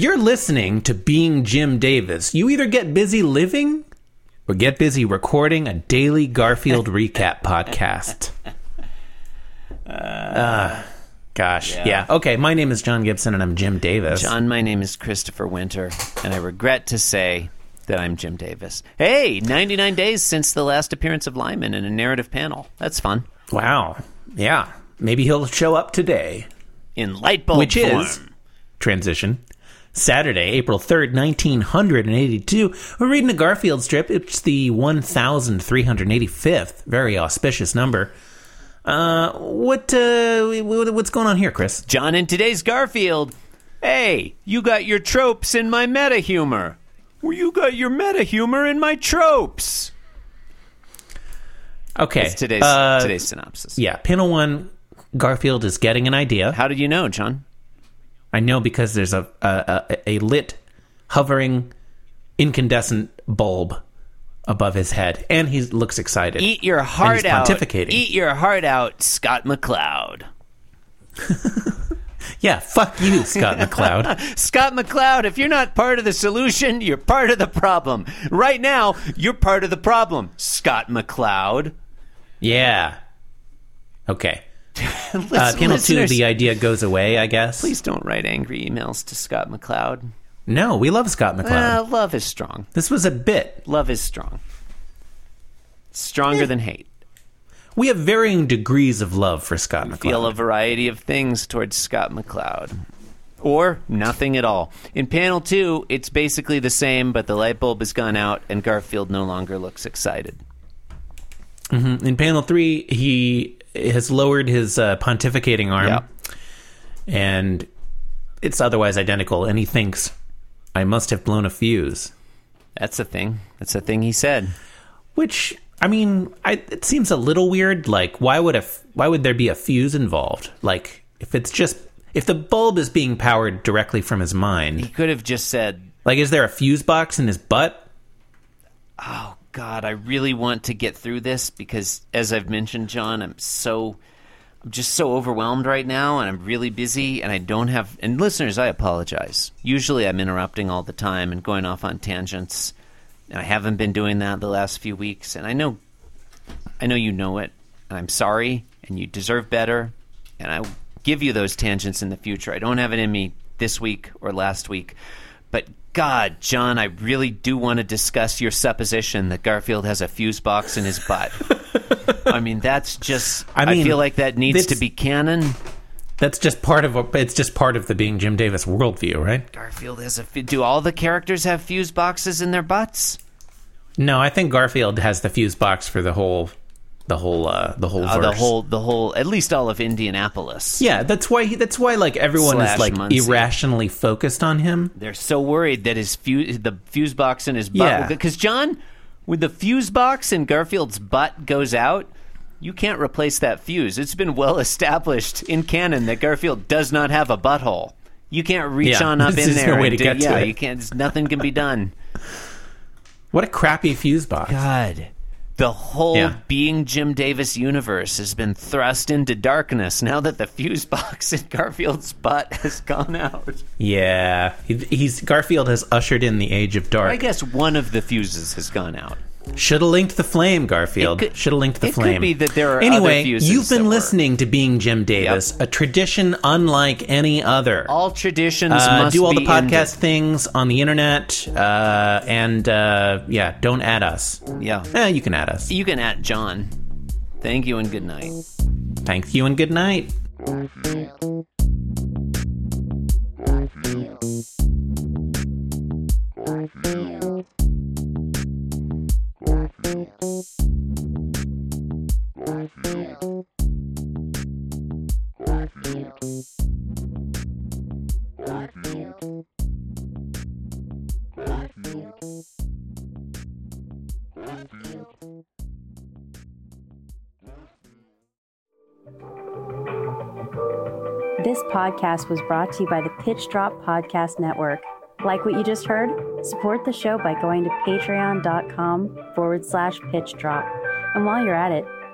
You're listening to Being Jim Davis. You either get busy living or get busy recording a daily Garfield recap podcast. Uh, gosh. Yeah. Yeah. Okay. My name is John Gibson and I'm Jim Davis. John, my name is Christopher Winter, and I regret to say that I'm Jim Davis. Hey, 99 days since the last appearance of Lyman in a narrative panel. That's fun. Wow. Yeah. Maybe he'll show up today. In light bulb Which form. is transition. Saturday, April 3rd, 1982. We're reading a Garfield strip. It's the 1385th. Very auspicious number. Uh, what, uh, what's going on here, Chris? John, in today's Garfield, hey, you got your tropes in my meta humor. Well, you got your meta humor in my tropes. Okay. It's today's uh, today's synopsis. Yeah, panel one, Garfield is getting an idea. How did you know, John? I know because there's a, a, a, lit, hovering, incandescent bulb above his head, and he looks excited. Eat your heart he's out. pontificating. Eat your heart out, Scott McCloud. Yeah, fuck you, Scott McCloud. Scott McCloud, if you're not part of the solution, you're part of the problem. Right now, you're part of the problem, Scott McCloud. Yeah. Okay. Uh, panel two, the idea goes away, I guess. Please don't write angry emails to Scott McCloud. No, we love Scott McCloud. Uh, love is strong. this was a bit. Love is strong. Stronger than hate. We have varying degrees of love for Scott McCloud. Feel a variety of things towards Scott McCloud. Or nothing at all. In panel two, it's basically the same, but the light bulb has gone out and Garfield no longer looks excited. In panel three, he has lowered his uh, pontificating arm, Yeah. and it's otherwise identical. And he thinks, "I must have blown a fuse." That's a thing. That's a thing he said. Which I mean, I, it seems a little weird. Like, why would a why would there be a fuse involved? Like, if it's just if the bulb is being powered directly from his mind, He could have just said, like, is there a fuse box in his butt? Oh God, I really want to get through this because, as I've mentioned, John, I'm so, I'm just so overwhelmed right now, and I'm really busy, and I don't have. And listeners, I apologize. Usually, I'm interrupting all the time and going off on tangents. And I haven't been doing that the last few weeks, and I know, I know you know it, and I'm sorry, and you deserve better, and I give you those tangents in the future. I don't have it in me this week or last week, but God, John, I really do want to discuss your supposition that Garfield has a fuse box in his butt. I mean, that's just. I mean, I, feel like that needs to be canon. That's just part of a, it's just part of the being Jim Davis worldview, right? Garfield has a. fu- Do all the characters have fuse boxes in their butts? No, I think Garfield has the fuse box for the whole, the whole, uh, the whole, Uh, the whole, the whole, at least all of Indianapolis. Yeah, that's why. He, that's why, like everyone Slash is like Muncie. irrationally focused on him. They're so worried that his fuse, the fuse box in his butt. Yeah. Because John, when the fuse box in Garfield's butt goes out, you can't replace that fuse. It's been well established in canon that Garfield does not have a butthole. You can't reach Yeah, on up in there. no way to do- get to yeah, it. you can't. Nothing can be done. What a crappy fuse box. God, the whole Yeah. being Jim Davis universe has been thrust into darkness now that the fuse box in Garfield's butt has gone out. Yeah, he, he's Garfield has ushered in the age of dark. I guess one of the fuses has gone out. Should have linked the flame, Garfield. Should have linked the it could be that there are anyway. you've been that were- listening to Being Jim Davis, a tradition unlike any other. All traditions uh, must do all the podcast ended. things on the internet, uh, and uh, yeah, don't add us. Yeah. Eh, you can add us. You can add John. Thank you and good night. Thank you and good night. This podcast was brought to you by the Pitch Drop Podcast Network. Like what you just heard? Support the show by going to patreon.com forward slash pitch drop. And while you're at it,